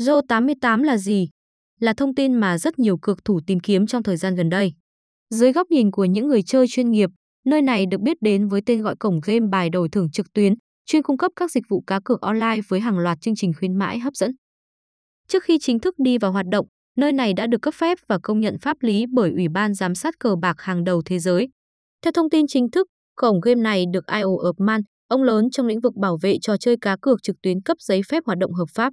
Zo88 là gì? Là thông tin mà rất nhiều cược thủ tìm kiếm trong thời gian gần đây. Dưới góc nhìn của những người chơi chuyên nghiệp, nơi này được biết đến với tên gọi cổng game bài đổi thưởng trực tuyến, chuyên cung cấp các dịch vụ cá cược online với hàng loạt chương trình khuyến mãi hấp dẫn. Trước khi chính thức đi vào hoạt động, nơi này đã được cấp phép và công nhận pháp lý bởi Ủy ban giám sát cờ bạc hàng đầu thế giới. Theo thông tin chính thức, cổng game này được IO of Man, ông lớn trong lĩnh vực bảo vệ trò chơi cá cược trực tuyến cấp giấy phép hoạt động hợp pháp.